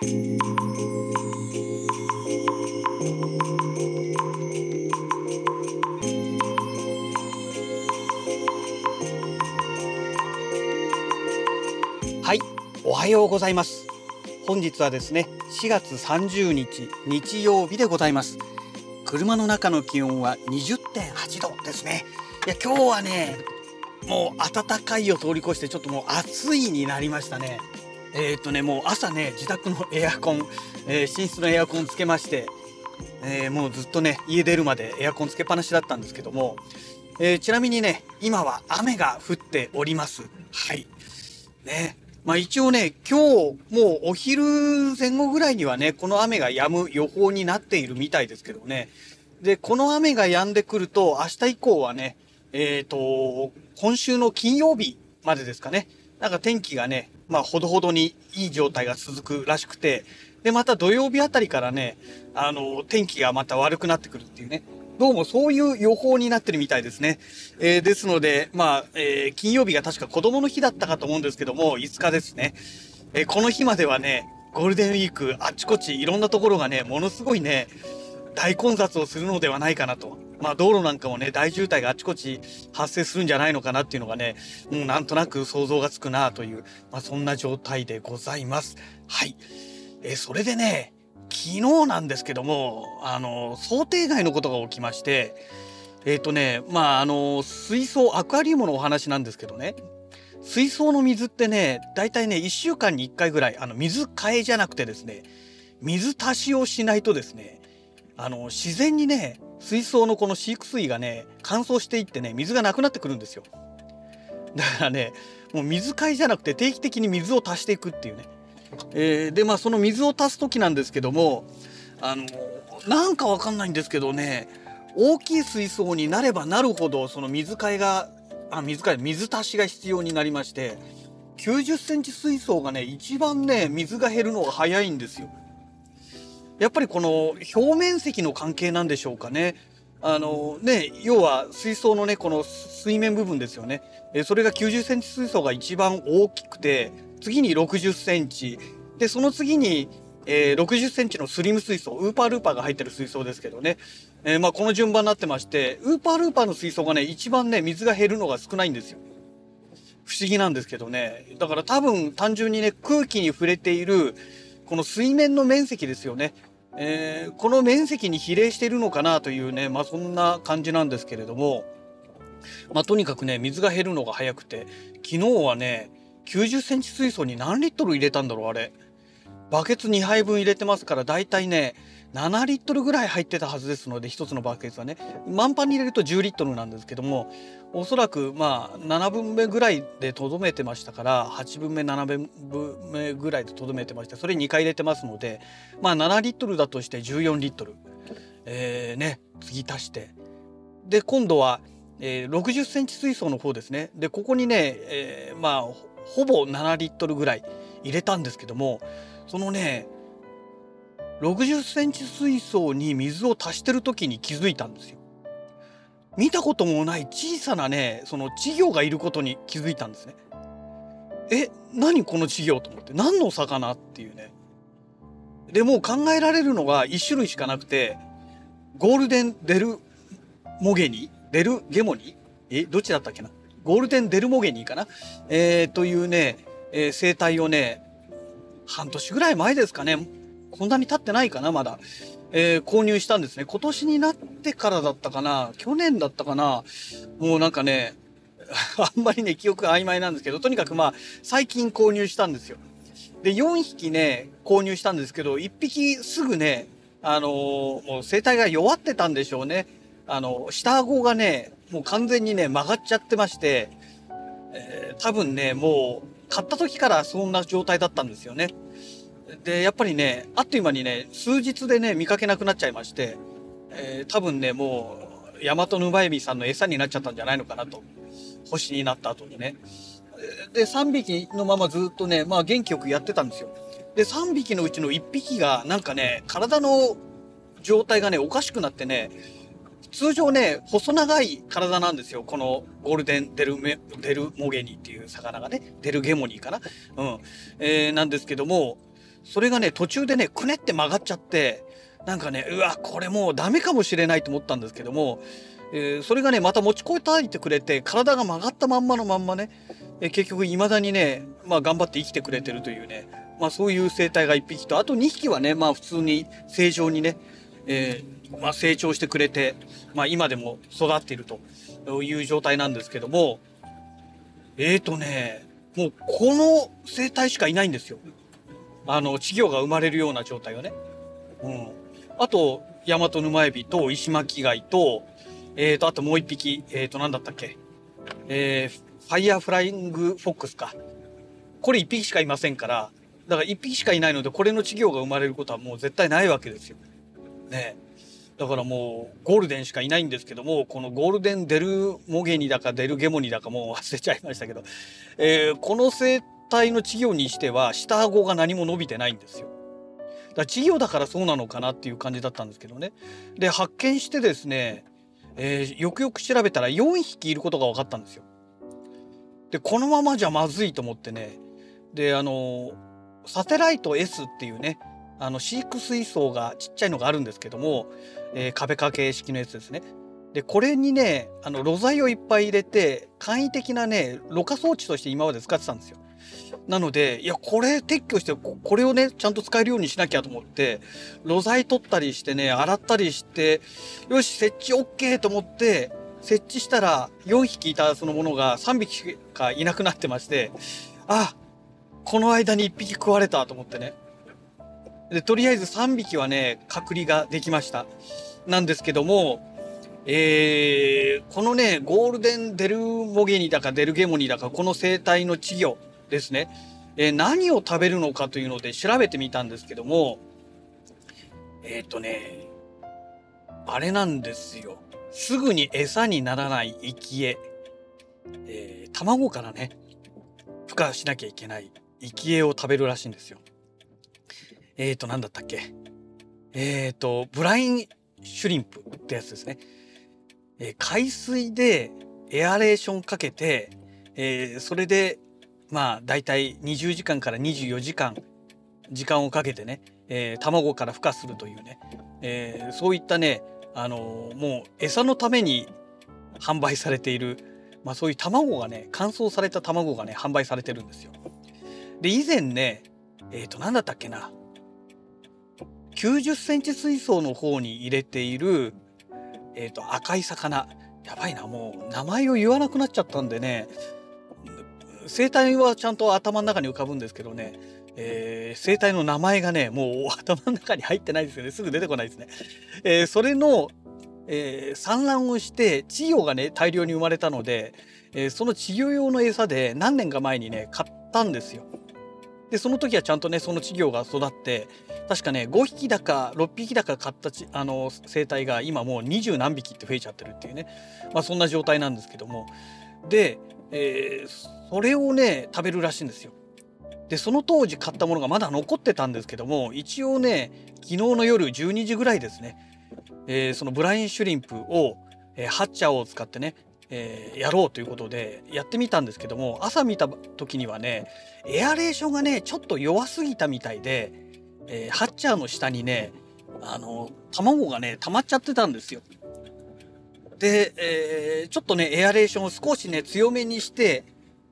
はいおはようございます。本日はですね4月30日日曜日でございます。車の中の気温は20.8度ですね。いや今日はねもう暖かいを通り越してちょっともう暑いになりましたね。えー、っとねもう朝ね自宅のエアコン、えー、寝室のエアコンつけまして、えー、もうずっとね家出るまでエアコンつけっぱなしだったんですけども、えー、ちなみにね今は雨が降っておりますはいねまあ一応ね、今日もうお昼前後ぐらいにはね、この雨が止む予報になっているみたいですけどね。で、この雨が止んでくると、明日以降はね、えっ、ー、と、今週の金曜日までですかね。なんか天気がね、まあほどほどにいい状態が続くらしくて、で、また土曜日あたりからね、あの、天気がまた悪くなってくるっていうね。どうもそういう予報になってるみたいですね。えー、ですので、まあ、えー、金曜日が確か子供の日だったかと思うんですけども、5日ですね。えー、この日まではね、ゴールデンウィーク、あっちこっちいろんなところがね、ものすごいね、大混雑をするのではないかなと。まあ道路なんかもね、大渋滞があちこち発生するんじゃないのかなっていうのがね、もうなんとなく想像がつくなという、まあそんな状態でございます。はい。え、それでね、昨日なんですけども、あの、想定外のことが起きまして、えっ、ー、とね、まあ、あの、水槽、アクアリウムのお話なんですけどね、水槽の水ってね、だいたいね、1週間に1回ぐらい、あの、水替えじゃなくてですね、水足しをしないとですね、あの、自然にね、水槽のこの飼育水がね、乾燥していってね、水がなくなってくるんですよ。だからね、もう水替えじゃなくて定期的に水を足していくっていうね。えー、でまあその水を足す時なんですけどもあのなんかわかんないんですけどね大きい水槽になればなるほどその水替えがあ水替え水足しが必要になりまして90センチ水槽がね一番ね水が減るのが早いんですよ。やっぱりこの表面積の関係なんでしょうかね。あのね要は水槽のねこの水面部分ですよね。えそれが90センチ水槽が一番大きくて次に60センチでその次に、えー、60センチのスリム水槽ウーパールーパーが入ってる水槽ですけどね、えー、まあこの順番になってましてウーパールーパーの水槽がね一番ね水が減るのが少ないんですよ。不思議なんですけどねだから多分単純にね空気に触れているこの水面の面積ですよね、えー、この面積に比例しているのかなというねまあそんな感じなんですけれどもまあとにかくね水が減るのが早くて昨日はね90センチ水槽に何リットル入れたんだろうあれ。バケツ2杯分入れてますからだいたいね7リットルぐらい入ってたはずですので1つのバケツはね。満杯に入れると10リットルなんですけどもおそらくまあ7分目ぐらいでとどめてましたから8分目7分目ぐらいでとどめてましてそれ2回入れてますのでまあ7リットルだとして14リットル、えー、ね次足して。で今度は、えー、60センチ水槽の方ですね。でここにね、えー、まあほぼ7リットルぐらい入れたんですけどもそのね60センチ水槽に水を足してる時に気づいたんですよ。見たこともない小さなねその稚魚がいることに気づいたんですね。え何この稚魚と思って何の魚っていうね。でもう考えられるのが1種類しかなくてゴールデンデルモゲニ？デルゲモニ？えどっちだったっけな？ゴールデンデルモゲニかな、えー、というね、えー、生態をね、半年ぐらい前ですかね、そんなに経ってないかな、まだ。えー、購入したんですね。今年になってからだったかな去年だったかなもうなんかね、あんまりね、記憶曖昧なんですけど、とにかくまあ、最近購入したんですよ。で、4匹ね、購入したんですけど、1匹すぐね、あのー、もう生態が弱ってたんでしょうね。あの、下顎がね、もう完全にね、曲がっちゃってまして、えー、多分ね、もう、買った時からそんな状態だったんですよね。で、やっぱりね、あっという間にね、数日でね、見かけなくなっちゃいまして、えー、多分ね、もう、ヤマトヌバエビさんの餌になっちゃったんじゃないのかなと。星になった後にね。で、3匹のままずっとね、まあ元気よくやってたんですよ。で、3匹のうちの1匹が、なんかね、体の状態がね、おかしくなってね、通常ね、細長い体なんですよ。このゴールデンデルメ、デルモゲニっていう魚がね、デルゲモニーかな。うん。えー、なんですけども、それがね途中でねくねって曲がっちゃってなんかねうわこれもうダメかもしれないと思ったんですけども、えー、それがねまた持ちこたえてくれて体が曲がったまんまのまんまね、えー、結局いまだにね、まあ、頑張って生きてくれてるというね、まあ、そういう生態が1匹とあと2匹はねまあ普通に正常にね、えー、まあ、成長してくれて、まあ、今でも育っているという状態なんですけどもえーとねもうこの生態しかいないんですよ。あの稚魚が生まれるような状態がね。うん。あと、ヤマトヌマエビと石巻貝と、えーと、あともう一匹、えーと、なんだったっけ。えー、ファイヤーフライングフォックスか。これ一匹しかいませんから、だから一匹しかいないので、これの稚魚が生まれることはもう絶対ないわけですよ。ねだからもうゴールデンしかいないんですけどもこのゴールデンデルモゲニだかデルゲモニだかもう忘れちゃいましたけど、えー、この生態の稚魚にしては下顎が何も伸びてないんですよ。だ稚魚だからそうなのかなっていう感じだったんですけどね。で発見してですね、えー、よくよく調べたら4匹いることが分かったんですよ。でこのままじゃまずいと思ってねであのサテライト S っていうねあの飼育水槽がちっちゃいのがあるんですけども、えー、壁掛け式のやつですね。でこれにねあの露材をいっぱい入れて簡易的なねろ過装置として今まで使ってたんですよ。なのでいやこれ撤去してこれをねちゃんと使えるようにしなきゃと思って露材取ったりしてね洗ったりしてよし設置 OK と思って設置したら4匹いたそのものが3匹しかいなくなってましてあこの間に1匹食われたと思ってね。でとりあえず3匹はね隔離ができました。なんですけどもえー、このねゴールデンデルモゲニだかデルゲモニだかこの生態の稚魚ですね、えー、何を食べるのかというので調べてみたんですけどもえっ、ー、とねあれなんですよすぐに餌にならない生き餌、えー、卵からね孵化しなきゃいけない生き餌を食べるらしいんですよ。えっ、ー、と、なんだったっけ。えっ、ー、と、ブラインシュリンプってやつですね。えー、海水でエアレーションかけて、えー、それで、まあ、だいたい20時間から24時間、時間をかけてね、えー、卵から孵化するというね、えー、そういったね、あのー、もう餌のために販売されている、まあ、そういう卵がね乾燥された卵がね販売されてるんですよ。で以前ねえっ、ー、と何だったっけな90センチ水槽の方に入れている、えーと、赤い魚やばいなもう名前を言わなくなっちゃったんでね生態はちゃんと頭の中に浮かぶんですけどね、えー、生態の名前がねもう頭の中に入ってないですよねすぐ出てこないですね。えー、それの、えー、産卵をして稚魚がね大量に生まれたので、えー、その稚魚用の餌で何年か前にね買ったんですよ。でその時はちゃんとねその稚魚が育って確かね5匹だか6匹だか買ったちあの生態が今もう二十何匹って増えちゃってるっていうね、まあ、そんな状態なんですけどもで、えー、それをね食べるらしいんですよ。でその当時買ったものがまだ残ってたんですけども一応ね昨日の夜12時ぐらいですね、えー、そのブラインシュリンプを、えー、ハッチャーを使ってねえー、やろうということでやってみたんですけども朝見た時にはねエアレーションがねちょっと弱すぎたみたいで、え、ハッチャーの下にねあの卵がね溜まっちゃってたんですよ。で、えー、ちょっとねエアレーションを少しね強めにして、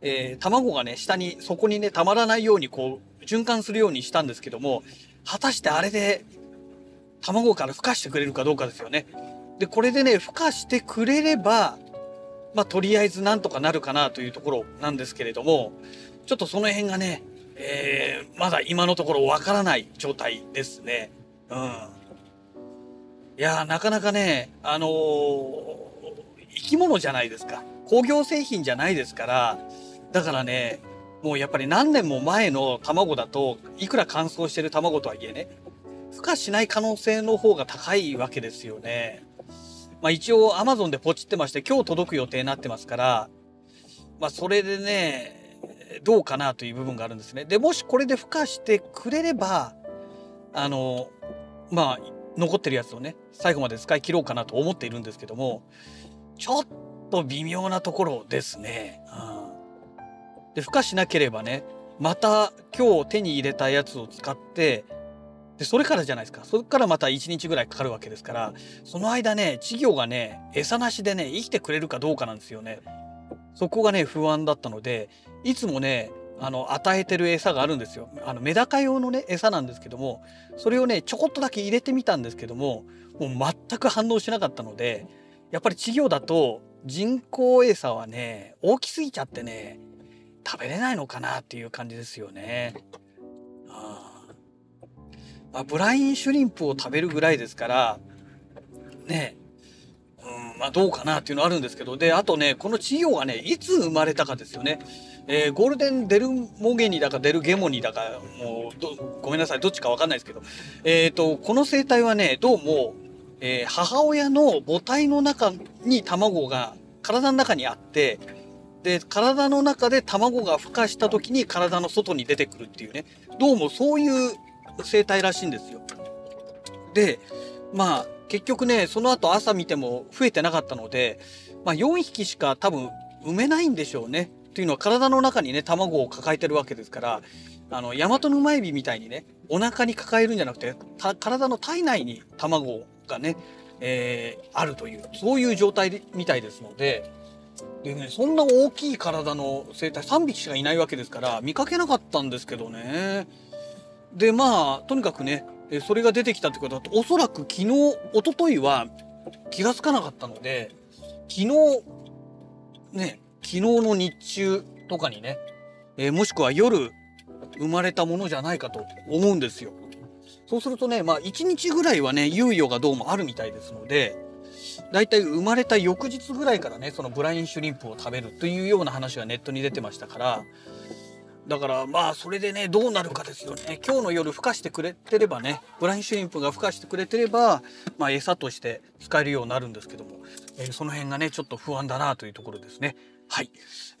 え卵がね下にそこにねたまらないようにこう循環するようにしたんですけども果たしてあれで卵から孵化してくれるかどうかですよね。でこれでね孵化してくれればまあ、とりあえずなんとかなるかなというところなんですけれども、ちょっとその辺がね、えー、まだ今のところわからない状態ですね。うん。いやなかなかね、あのー、生き物じゃないですか。工業製品じゃないですから、だからね、もうやっぱり何年も前の卵だといくら乾燥してる卵とはいえね孵化しない可能性の方が高いわけですよね。まあ、一応 Amazon でポチってまして今日届く予定になってますから、まあ、それでねどうかなという部分があるんですね。でもしこれで孵化してくれればあのまあ残ってるやつをね最後まで使い切ろうかなと思っているんですけどもちょっと微妙なところですね。うん、で孵化しなければねまた今日手に入れたやつを使ってでそれからじゃないですかそれからまた1日ぐらいかかるわけですからその間ね稚魚がね餌なしでね生きてくれるかどうかなんですよね。そこがね不安だったのでいつもねあの与えてる餌があるんですよ。あのメダカ用のね餌なんですけどもそれをねちょこっとだけ入れてみたんですけどももう全く反応しなかったのでやっぱり稚魚だと人工餌はね大きすぎちゃってね食べれないのかなっていう感じですよね。あまあ、ブラインシュリンプを食べるぐらいですからねうんまあどうかなっていうのあるんですけどであとねこの稚魚がねいつ生まれたかですよね。えー、ゴールデンデルモゲニだかデルゲモニだかもうごめんなさいどっちか分かんないですけど、えーと、この生態はねどうも、えー、母親の母体の中に卵が体の中にあってで体の中で卵が孵化した時に体の外に出てくるっていうねどうもそういう生態らしいんですよ。でまあ結局ねその後朝見ても増えてなかったので、まあ、4匹しか多分産めないんでしょうね。というのは体の中にね卵を抱えてるわけですからあのヤマトのマエビみたいにねお腹に抱えるんじゃなくて体の体内に卵がね、えー、あるというそういう状態みたいですのでで、ね、そんな大きい体の生態3匹しかいないわけですから見かけなかったんですけどね。でまあとにかくねそれが出てきたってことだとおそらく昨日一昨日は気が付かなかったので昨日ね昨日の日中とかにね、えー、もしくは夜生まれたものじゃないかと思うんですよ。そうするとね、まあ1日ぐらいはね、猶予がどうもあるみたいですので、だいたい生まれた翌日ぐらいからね、そのブラインシュリンプを食べるというような話がネットに出てましたから、だからまあそれでねどうなるかですよね今日の夜孵化してくれてればねブラインシュリンプが孵化してくれてればまあ餌として使えるようになるんですけども、えー、その辺がねちょっと不安だなというところですねはい、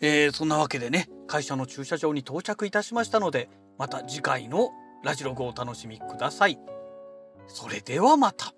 えー、そんなわけでね会社の駐車場に到着いたしましたのでまた次回のラジログをお楽しみください。それではまた。